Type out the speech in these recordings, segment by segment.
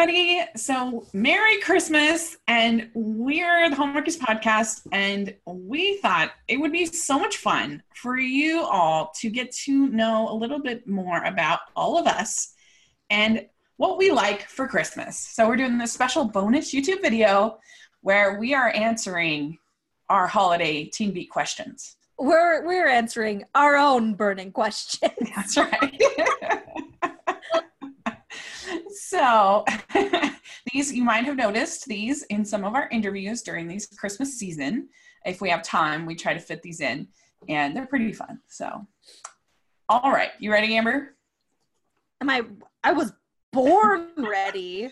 everybody. So, Merry Christmas. And we're the Hallmarkies Podcast. And we thought it would be so much fun for you all to get to know a little bit more about all of us and what we like for Christmas. So, we're doing this special bonus YouTube video where we are answering our holiday Teen Beat questions. We're we're answering our own burning questions. That's right. so these you might have noticed these in some of our interviews during these Christmas season. If we have time, we try to fit these in, and they're pretty fun. So, all right, you ready, Amber? Am I? I was born ready.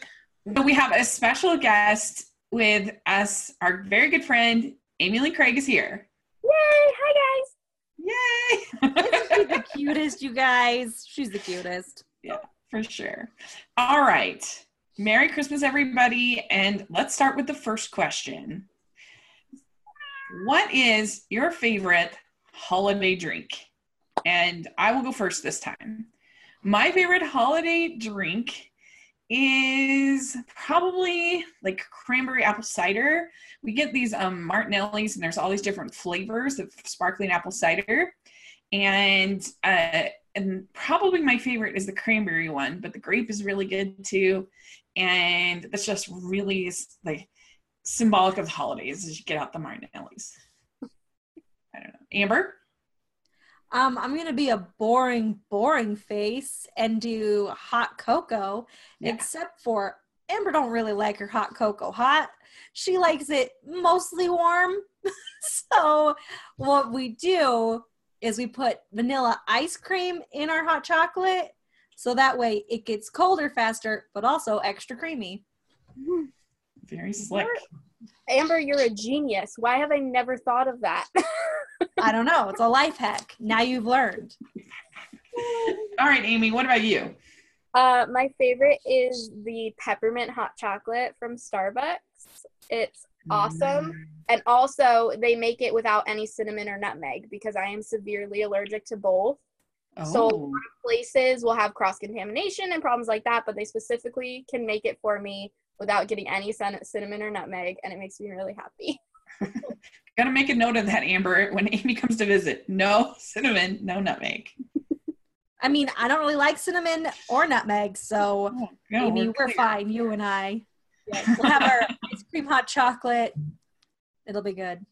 So we have a special guest with us. Our very good friend Amy Lee Craig is here. Yay! Hi guys. Yay! Isn't she the cutest, you guys? She's the cutest. Yeah, for sure. All right. Merry Christmas, everybody. And let's start with the first question. What is your favorite holiday drink? And I will go first this time. My favorite holiday drink is probably like cranberry apple cider. We get these um, Martinelli's, and there's all these different flavors of sparkling apple cider. And uh, and probably my favorite is the cranberry one, but the grape is really good too. And that's just really like symbolic of the holidays as you get out the Martinelli's. I don't know. Amber? Um, I'm gonna be a boring, boring face and do hot cocoa, Yeah. except for Amber don't really like her hot cocoa hot. She likes it mostly warm. so what we do is we put vanilla ice cream in our hot chocolate so that way it gets colder faster, but also extra creamy. Very slick. Amber, you're a genius. Why have I never thought of that? I don't know. It's a life hack. Now you've learned. All right, Amy, what about you? uh, my favorite is the peppermint hot chocolate from Starbucks. It's awesome. And also, they make it without any cinnamon or nutmeg because I am severely allergic to both. So- Oh, Places will have cross contamination and problems like that, but they specifically can make it for me without getting any cin- cinnamon or nutmeg, and it makes me really happy. gotta make a note of that, Amber, when Amy comes to visit. No cinnamon, no nutmeg. I mean, I don't really like cinnamon or nutmeg, so Oh, no, Amy, we're, clear. fine. You and I. Yeah. We'll have our ice cream hot chocolate. It'll be good.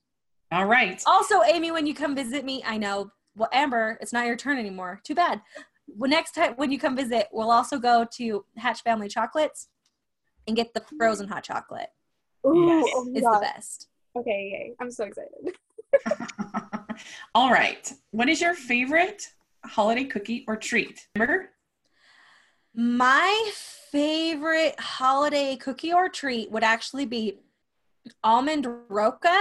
All right. Also, Amy, when you come visit me, I know. Well, Amber, it's not your turn anymore. Too bad. Well, next time when you come visit, we'll also go to Hatch Family Chocolates and get the frozen hot chocolate. Ooh, oh Yes. oh It's God. the best. Okay, yay. I'm so excited. All right. What is your favorite holiday cookie or treat? Amber? My favorite holiday cookie or treat would actually be almond roca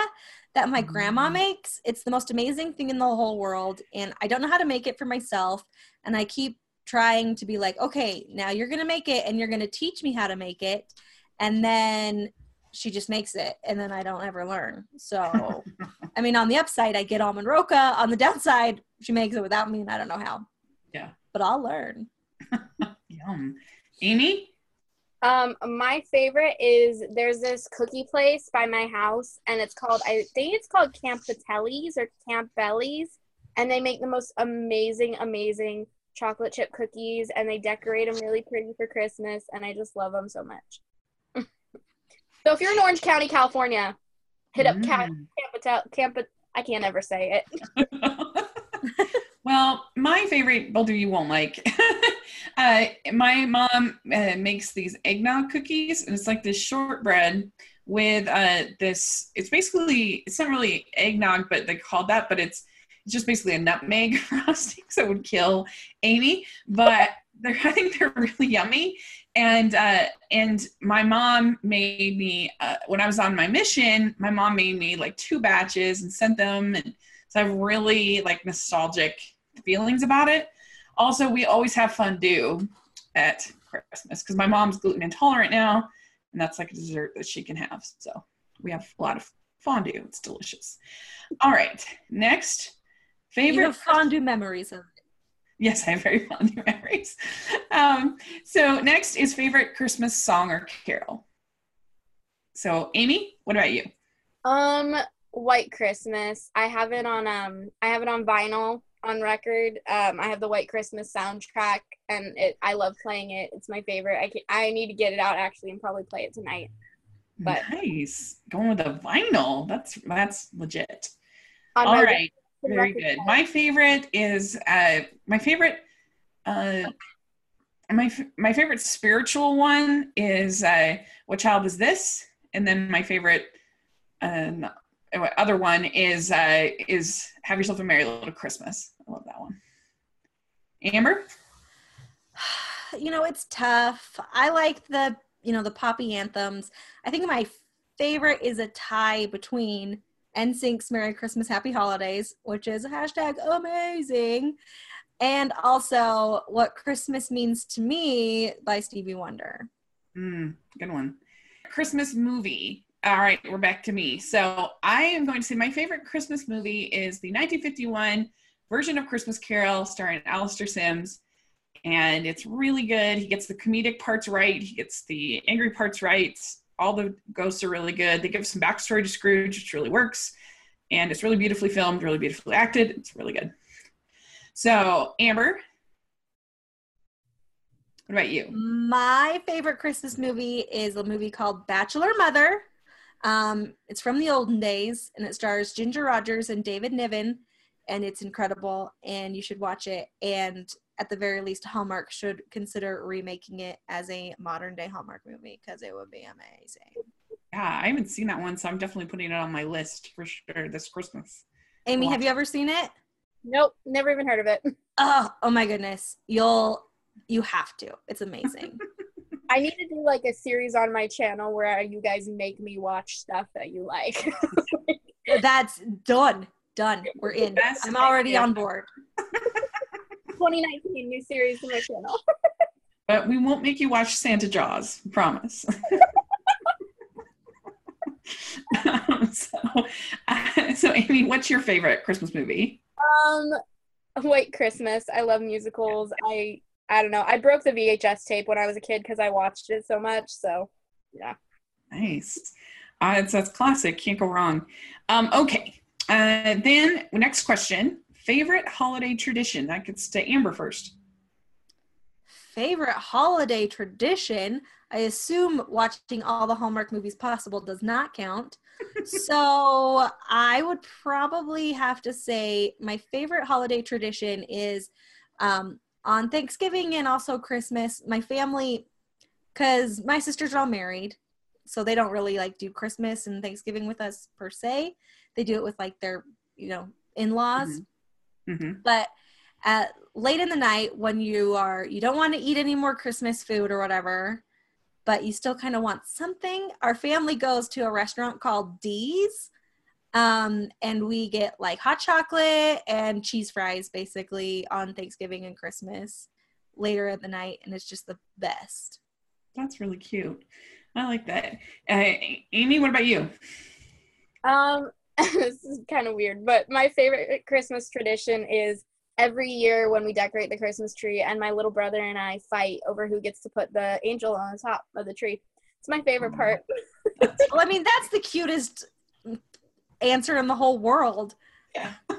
that my grandma Mm. makes. It's the most amazing thing in the whole world. And I don't know how to make it for myself. And I keep trying to be like, okay, now you're going to make it and you're going to teach me how to make it. And then she just makes it. And then I don't ever learn. So, I mean, on the upside, I get almond roca. On the downside, she makes it without me and I don't know how. Yeah. But I'll learn. Yum. Amy? Um, my favorite is there's this cookie place by my house, and it's called I think it's called Camp Patelli's or Camp Bellies, and they make the most amazing, amazing chocolate chip cookies, and they decorate them really pretty for Christmas, and I just love them so much. so if you're in Orange County, California, hit up Camp Mm. Camp Patel Camp. I can't ever say it. well, my favorite, of you won't like. uh, my mom uh, makes these eggnog cookies, and it's like this shortbread with uh, this. It's basically it's not really eggnog, but they called that, but it's it's just basically a nutmeg frosting, so it would kill Amy. But they're, I think they're really yummy. And uh, and my mom made me uh, when I was on my mission. My mom made me like two batches and sent them, and so I have really like nostalgic feelings about it. Also, we always have fondue at Christmas because my mom's gluten intolerant now, and that's like a dessert that she can have. So we have a lot of fondue. It's delicious. All right, next You favorite. have fondue memories of it. Yes, I have very fond memories. Um, so next is favorite Christmas song or carol. So Amy, what about you? Um, White Christmas. I have it on um I have it on vinyl on record. Um, I have the White Christmas soundtrack, and it I love playing it. It's my favorite. I can I need to get it out actually and probably play it tonight. But nice, going with the vinyl. That's that's legit. All right, very good. My favorite is uh, my favorite. Uh, my my favorite spiritual one is uh, "What Child Is This," and then my favorite uh, other one is uh, is "Have Yourself a Merry Little Christmas." I love that one. Amber, you know it's tough i like the you know the poppy anthems i think my favorite is a tie between nsync's merry christmas happy holidays which is hashtag amazing and also what christmas means to me by stevie wonder mm, good one. Christmas movie. All right, we're back to me. So I am going to say my favorite Christmas movie is the 1951 version of Christmas Carol starring Alastair Sims. And it's really good. He gets the comedic parts right, he gets the angry parts right. All the ghosts are really good. They give some backstory to Scrooge, which really works. And it's really beautifully filmed, really beautifully acted. It's really good. So, Amber, what about you? My favorite Christmas movie is a movie called Bachelor Mother. Um, it's from the olden days and it stars Ginger Rogers and David Niven, and it's incredible. And you should watch it. And at the very least, Hallmark should consider remaking it as a modern day Hallmark movie because it would be amazing. Yeah, I haven't seen that one, so I'm definitely putting it on my list for sure this Christmas. Amy, have you ever seen it? Nope, never even heard of it. Oh, oh my goodness. You'll, you have to. It's amazing. I need to do like a series on my channel where you guys make me watch stuff that you like. That's done. Done. We're in. Best I'm already idea. on board. 2019 new series to my channel. But we won't make you watch Santa Jaws, promise. Um, so, uh, so Amy, what's your favorite Christmas movie? Um, White Christmas. I love musicals. I I don't know. I broke the VHS tape when I was a kid because I watched it so much. So yeah. Nice. Uh, it's that's classic. Can't go wrong. Um, okay. Uh, then next question: favorite holiday tradition. That gets to Amber first. favorite holiday tradition. I assume watching all the Hallmark movies possible does not count. so I would probably have to say my favorite holiday tradition is um, on Thanksgiving and also Christmas. My family, because my sisters are all married, so they don't really like do Christmas and Thanksgiving with us per se. They do it with like their, you know, in laws hmm but at late in the night when you are you don't want to eat any more christmas food or whatever but you still kind of want something our family goes to a restaurant called d's um, and we get like hot chocolate and cheese fries basically on thanksgiving and christmas later in the night and it's just the best That's really cute. I like that. Uh, Amy, what about you? Um, this is kind of weird, but my favorite Christmas tradition is every year when we decorate the Christmas tree, and my little brother and I fight over who gets to put the angel on the top of the tree. It's my favorite part. well i mean that's the cutest answer in the whole world Yeah.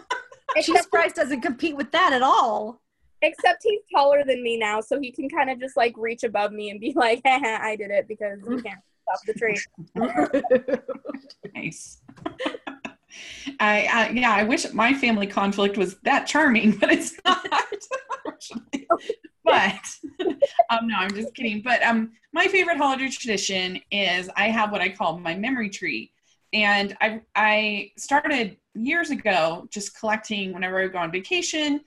cheese Except, fries doesn't compete with that at all except he's taller than me now, so he can kind of just like reach above me and be like, "Haha, I did it," because he can't stop the tree. Nice. I, I yeah, I wish my family conflict was that charming, but it's not. unfortunately. but um, no, I'm just kidding. But um, my favorite holiday tradition is I have what I call my memory tree, and I I started years ago just collecting whenever I would go on vacation.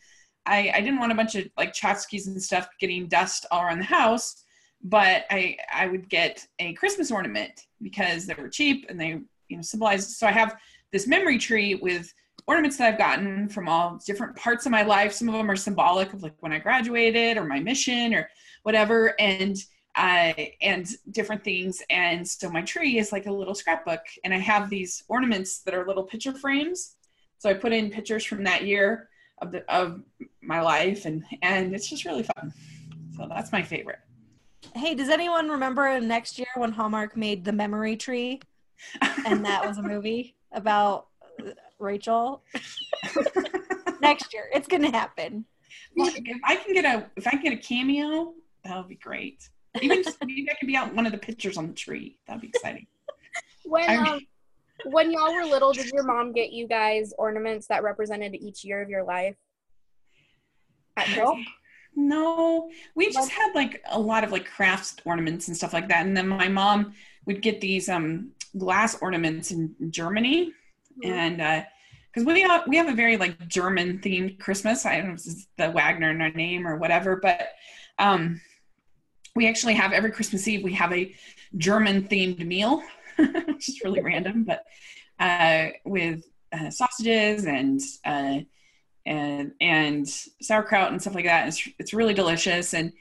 I, I didn't want a bunch of like tchotchkes and stuff getting dust all around the house, but I I would get a Christmas ornament because they were cheap and they you know symbolized. So I have this memory tree with ornaments that I've gotten from all different parts of my life. Some of them are symbolic of like when I graduated or my mission or whatever, and uh, and different things. And so my tree is like a little scrapbook, and I have these ornaments that are little picture frames. So I put in pictures from that year of the of my life, and and it's just really fun. So that's my favorite. Hey, does anyone remember next year when Hallmark made The Memory Tree? And that was a movie about Rachel. next year, it's gonna happen. Well, if I can get a if I can get a cameo, that would be great. Even maybe I could be out one of the pictures on the tree. That'd be exciting. When um, when y'all were little, did your mom get you guys ornaments that represented each year of your life? At Nope. No, we just had like a lot of like crafts ornaments and stuff like that. And then my mom would get these um glass ornaments in Germany, Mhm. and uh because we have, we have a very like German themed Christmas. I don't know if it's the Wagner in our name or whatever, but um we actually have every Christmas Eve we have a German themed meal, which is really random, but uh with uh, sausages and uh and and sauerkraut and stuff like that. It's it's really delicious, and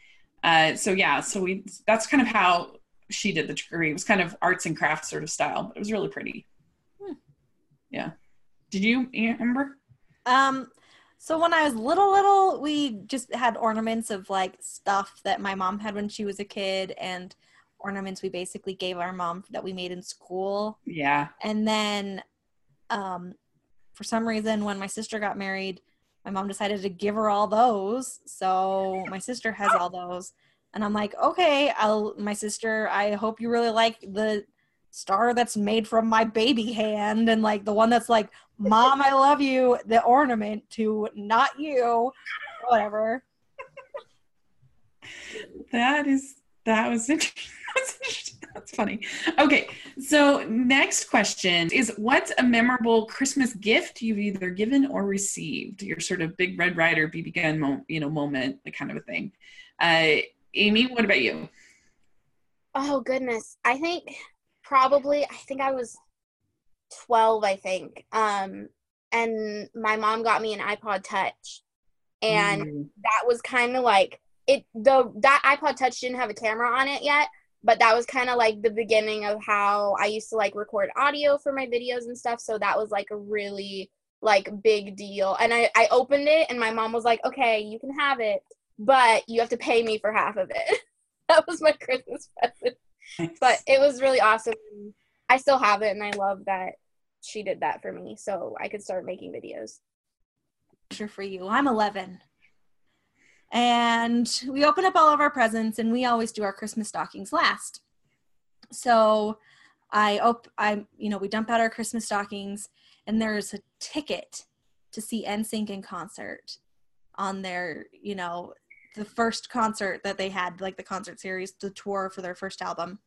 uh, so yeah, so we that's kind of how she did the tree. It was kind of arts and crafts sort of style, but it was really pretty. Hmm. Yeah. Did you remember? Um, so when I was little, little, we just had ornaments of like stuff that my mom had when she was a kid, and ornaments we basically gave our mom that we made in school. Yeah. And then, um, for some reason, when my sister got married, my mom decided to give her all those. So my sister has all those, and I'm like, okay, I'll. My sister, I hope you really like the star that's made from my baby hand, and like the one that's like, "Mom, I love you." The ornament to not you, whatever. That is that was interesting. That's, funny. Okay, so next question is: What's a memorable Christmas gift you've either given or received? Your sort of big Red Ryder BB gun, mo- you know, moment, the kind of a thing. Uh, Amy, what about you? Oh goodness. I think probably I think I was 12, I think. Um and my mom got me an iPod Touch. And Mm, that was kind of like it the that iPod Touch didn't have a camera on it yet, but that was kind of like the beginning of how I used to like record audio for my videos and stuff, so that was like a really like big deal. And I I opened it and my mom was like, "Okay, you can have it, but you have to pay me for half of it." that was my Christmas present nice. but it was really awesome. I still have it, and I love that she did that for me, so I could start making videos. Pleasure for you. I'm 11. And we open up all of our presents and we always do our Christmas stockings last. So I op- I you know, we dump out our Christmas stockings and there's a ticket to see NSYNC in concert on their, you know, the first concert that they had, like the concert series, the tour for their first album.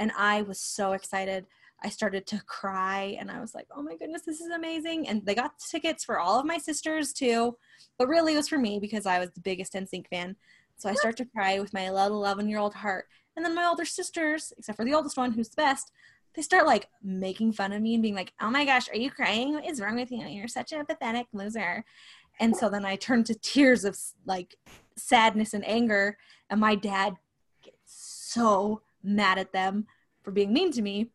And I was so excited. I started to cry and I was like, oh my goodness, this is amazing. And they got tickets for all of my sisters too. But really, it was for me because I was the biggest NSYNC fan. So I start to cry with my little 11 year old heart. And then my older sisters, except for the oldest one who's the best, they start like making fun of me and being like, oh my gosh, are you crying? What is wrong with you? You're such a pathetic loser. And so then I turn to tears of like sadness and anger. And my dad gets so mad at them for being mean to me.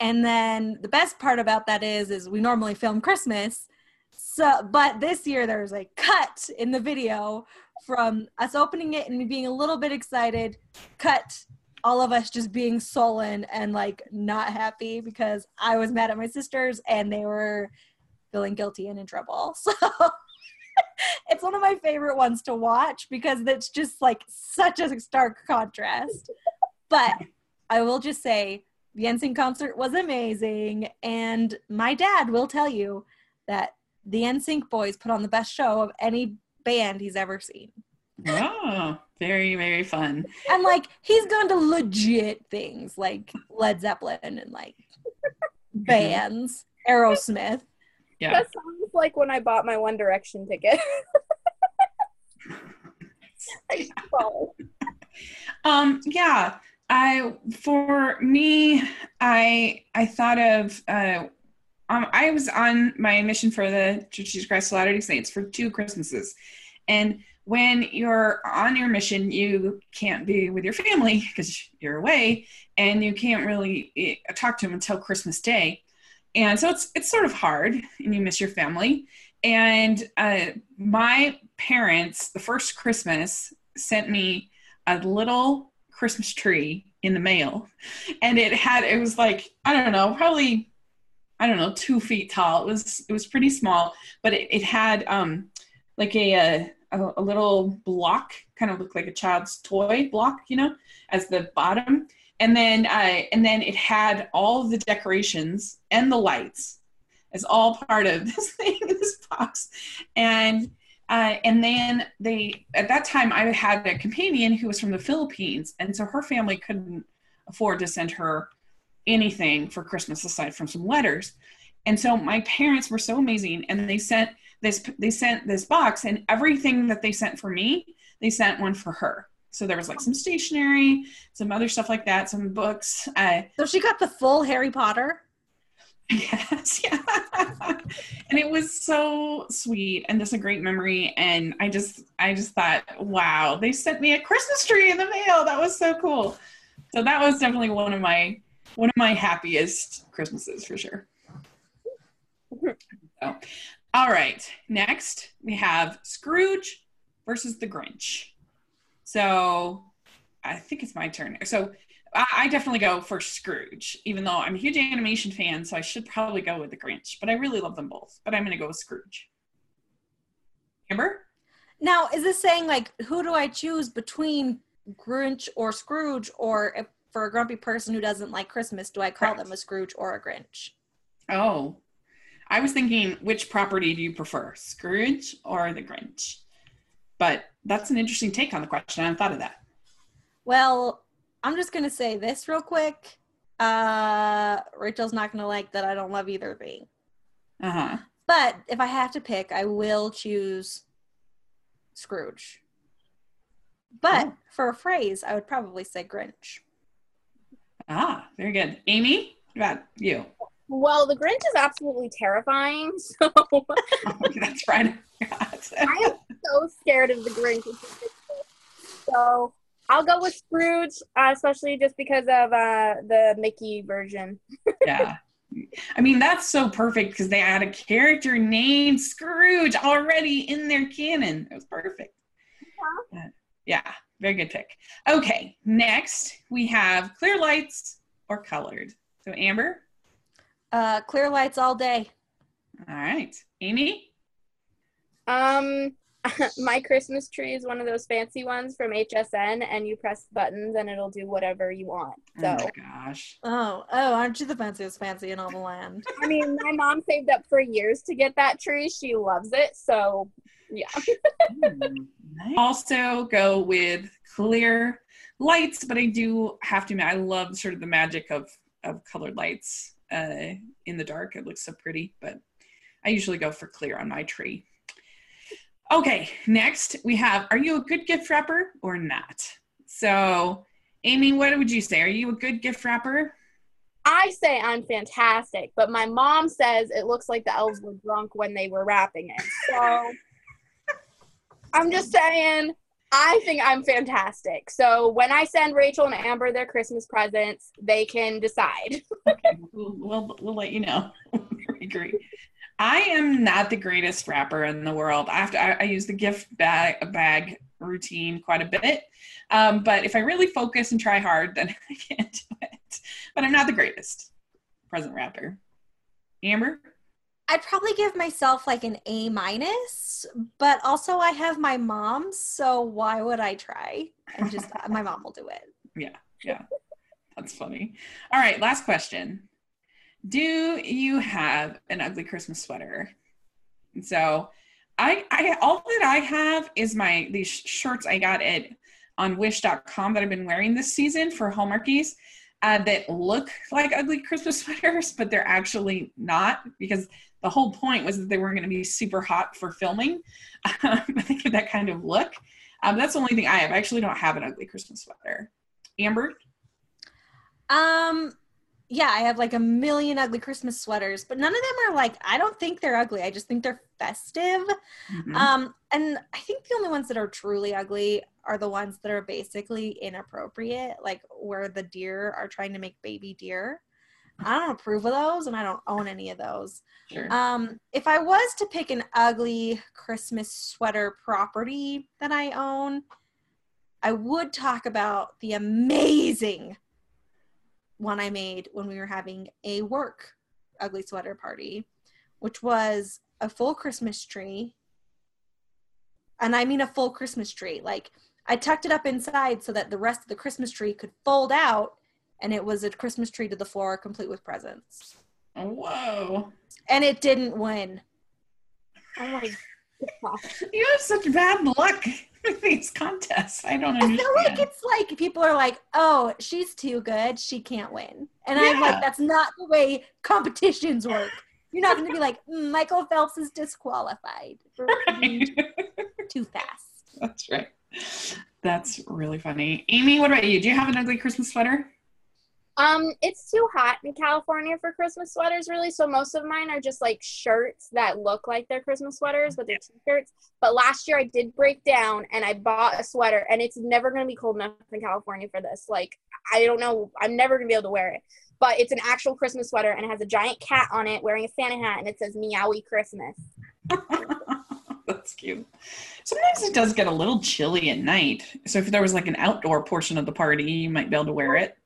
And then the best part about that is, is we normally film Christmas. So, but this year there's a cut in the video from us opening it and being a little bit excited. Cut all of us just being sullen and like not happy because I was mad at my sisters and they were feeling guilty and in trouble. So it's one of my favorite ones to watch because it's just like such a stark contrast. But I will just say the NSYNC concert was amazing, and my dad will tell you that the NSYNC boys put on the best show of any band he's ever seen. Oh, very, very fun. And like he's gone to legit things like Led Zeppelin and like bands, Aerosmith. Yeah. That sounds like when I bought my One Direction ticket. I saw it. Um, yeah. I for me, I I thought of uh um, I was on my mission for the Church of Jesus Christ of Latter-day Saints for two Christmases. And when you're on your mission, you can't be with your family because you're away and you can't really eh, talk to them until Christmas Day. And so it's it's sort of hard and you miss your family. and uh, my parents, the first Christmas, sent me a little Christmas tree in the mail, and it had it was like I don't know, probably I don't know, two feet tall. It was it was pretty small, but it, it had um like a, a a little block, kind of looked like a child's toy block, you know, as the bottom, and then uh, and then it had all the decorations and the lights as all part of this thing, this box, and. Uh, and then they, at that time, I had a companion who was from the Philippines, and so her family couldn't afford to send her anything for Christmas aside from some letters. And so my parents were so amazing and they sent this they sent this box and everything that they sent for me, they sent one for her. So there was like some stationery, some other stuff like that, some books. Uh, so she got the full Harry Potter. Yes, yeah. and it was so sweet and just a great memory. And I just I just thought, wow, they sent me a Christmas tree in the mail. That was so cool. So that was definitely one of my one of my happiest Christmases for sure. so, all right, next we have Scrooge versus the Grinch. So I think it's my turn. So I definitely go for Scrooge, even though I'm a huge animation fan, so I should probably go with the Grinch. But I really love them both. But I'm going to go with Scrooge. Amber? Now, is this saying like who do I choose between Grinch or Scrooge, or if for a grumpy person who doesn't like Christmas, do I call Correct. them a Scrooge or a Grinch? Oh, I was thinking, which property do you prefer, Scrooge or the Grinch? But that's an interesting take on the question. I hadn't thought of that. Well, I'm just gonna say this real quick. Uh, Rachel's not gonna like that I don't love either thing. Uh huh. But if I have to pick, I will choose Scrooge. But oh. for a phrase, I would probably say Grinch. Ah, very good. Amy, what about you? Well, the Grinch is absolutely terrifying. So that's right. I am so scared of the Grinch. So I'll go with Scrooge, uh, especially just because of uh, the Mickey version. yeah. I mean, that's so perfect because they had a character named Scrooge already in their canon. It was perfect. Uh-huh. yeah. Very good pick. Okay, next we have clear lights or colored. So Amber? Uh, clear lights all day. All right. Amy? Um, my Christmas tree is one of those fancy ones from HSN, and you press buttons and it'll do whatever you want. So. Oh my gosh. Oh, oh, aren't you the fanciest fancy in all the land? I mean, my mom saved up for years to get that tree. She loves it, so yeah. Also go with clear lights, but I do have to admit I love sort of the magic of of colored lights uh, in the dark. It looks so pretty, but I usually go for clear on my tree. Okay, next we have Are you a good gift wrapper or not? So, Amy, what would you say? Are you a good gift wrapper? I say I'm fantastic, but my mom says it looks like the elves were drunk when they were wrapping it. So I'm just saying, I think I'm fantastic. So when I send Rachel and Amber their Christmas presents, they can decide. okay, we'll, we'll, we'll let you know. Great. I am not the greatest wrapper in the world. I have to. I, I use the gift bag bag routine quite a bit, um, but if I really focus and try hard, then I can't do it. But I'm not the greatest present wrapper. Amber. I'd probably give myself like an A minus, but also I have my mom, so why would I try? And just my mom will do it. Yeah, yeah. That's funny. All right, last question. Do you have an ugly Christmas sweater? So I I all that I have is my these shirts I got it on wish.com that I've been wearing this season for Hallmarkies. Uh, that look like ugly Christmas sweaters, but they're actually not because the whole point was that they weren't going to be super hot for filming. Um, that kind of look. Um, that's the only thing I have. I actually don't have an ugly Christmas sweater. Amber? Um, yeah, I have like a million ugly Christmas sweaters, but none of them are like, I don't think they're ugly. I just think they're festive. Mm-hmm. Um, and I think the only ones that are truly ugly are the ones that are basically inappropriate, like where the deer are trying to make baby deer. I don't approve of those, and I don't own any of those. Sure. Um, if I was to pick an ugly Christmas sweater property that I own, I would talk about the amazing one I made when we were having a work ugly sweater party, which was a full Christmas tree. And I mean a full Christmas tree. Like I tucked it up inside so that the rest of the Christmas tree could fold out and it was a Christmas tree to the floor complete with presents. Whoa. And it didn't win. Oh my god. You have such bad luck with these contests. I don't I understand. feel like it's like people are like, oh, she's too good. She can't win. And I'm like, that's not the way competitions work. You're not going to be like, "Mm, Michael Phelps is disqualified for Right. too fast. That's right. That's really funny. Amy, what about you? Do you have an ugly Christmas sweater? Um, it's too hot in California for Christmas sweaters, really. So most of mine are just like shirts that look like they're Christmas sweaters, but they're t-shirts. But last year I did break down and I bought a sweater, and it's never gonna be cold enough in California for this. Like I don't know, I'm never gonna be able to wear it. But it's an actual Christmas sweater and it has a giant cat on it wearing a Santa hat, and it says "Meowie Christmas." That's cute. Sometimes it does get a little chilly at night. So if there was like an outdoor portion of the party, you might be able to wear it.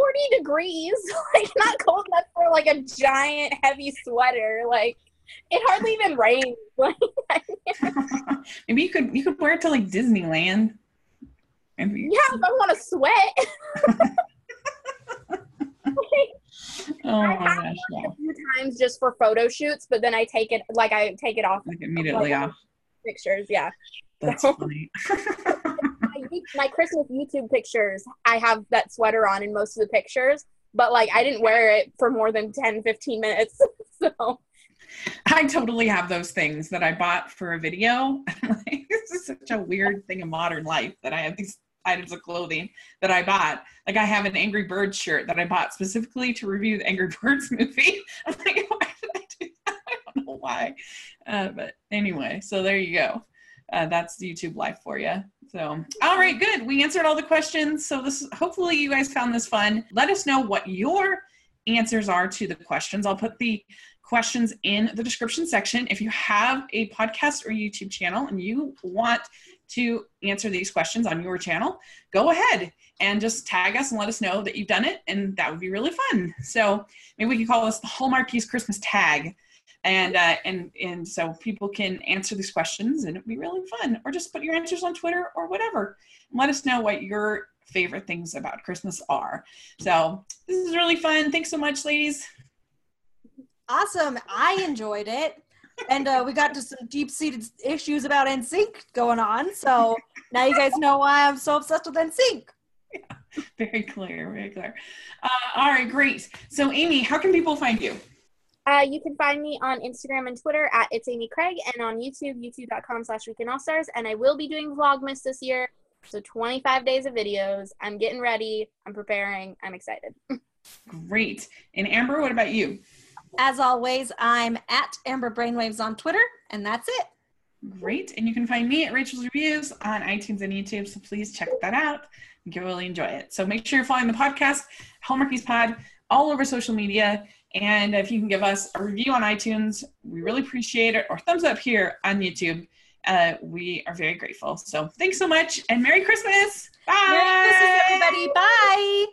40 degrees, like not cold enough for like a giant heavy sweater. Like it hardly even rains. Like Maybe you could you could wear it to like Disneyland. Maybe. yeah, if I want to sweat. Oh I my gosh, a few times just for photo shoots, but then I take it like I take it off Like immediately off. pictures. Yeah, That's funny. My, Christmas YouTube pictures, I have that sweater on in most of the pictures, but like I didn't wear it for more than 10, 15 minutes. so I totally have those things that I bought for a video. this is such a weird thing in modern life that I have these items of clothing that I bought. Like I have an Angry Birds shirt that I bought specifically to review the Angry Birds movie. I'm like, why did I do that? I don't know why. Uh, but anyway, so there you go. Uh, that's YouTube life for you. So, all right, good. We answered all the questions. So this, hopefully, you guys found this fun. Let us know what your answers are to the questions. I'll put the questions in the description section. If you have a podcast or YouTube channel and you want to answer these questions on your channel, go ahead and just tag us and let us know that you've done it, and that would be really fun. So maybe we can call this the Hallmarkies Christmas tag, and uh, and and so people can answer these questions, and it'd be really fun. Or just put your answers on Twitter or whatever, and let us know what your favorite things about Christmas are. So this is really fun. Thanks so much, ladies. Awesome. I enjoyed it. And uh, we got to some deep seated issues about NSYNC going on. So now you guys know why I'm so obsessed with NSYNC. Very clear, very clear. Uh, all right, great. So, Amy, how can people find you? Uh, you can find me on Instagram and Twitter at it's Amy Craig and on YouTube, youtube.com slash weekend all stars. And I will be doing Vlogmas this year. So 25 days of videos. I'm getting ready. I'm preparing. I'm excited. Great. And Amber, what about you? As always, I'm at Amber Brainwaves on Twitter, and that's it. Great. And you can find me at Rachel's Reviews on iTunes and YouTube. So please check that out. I think you'll really enjoy it. So make sure you're following the podcast, Hallmarkies Pod, all over social media. And if you can give us a review on iTunes, we really appreciate it. Or thumbs up here on YouTube. Uh, we are very grateful. So thanks so much and Merry Christmas. Bye. Merry Christmas, everybody. Bye.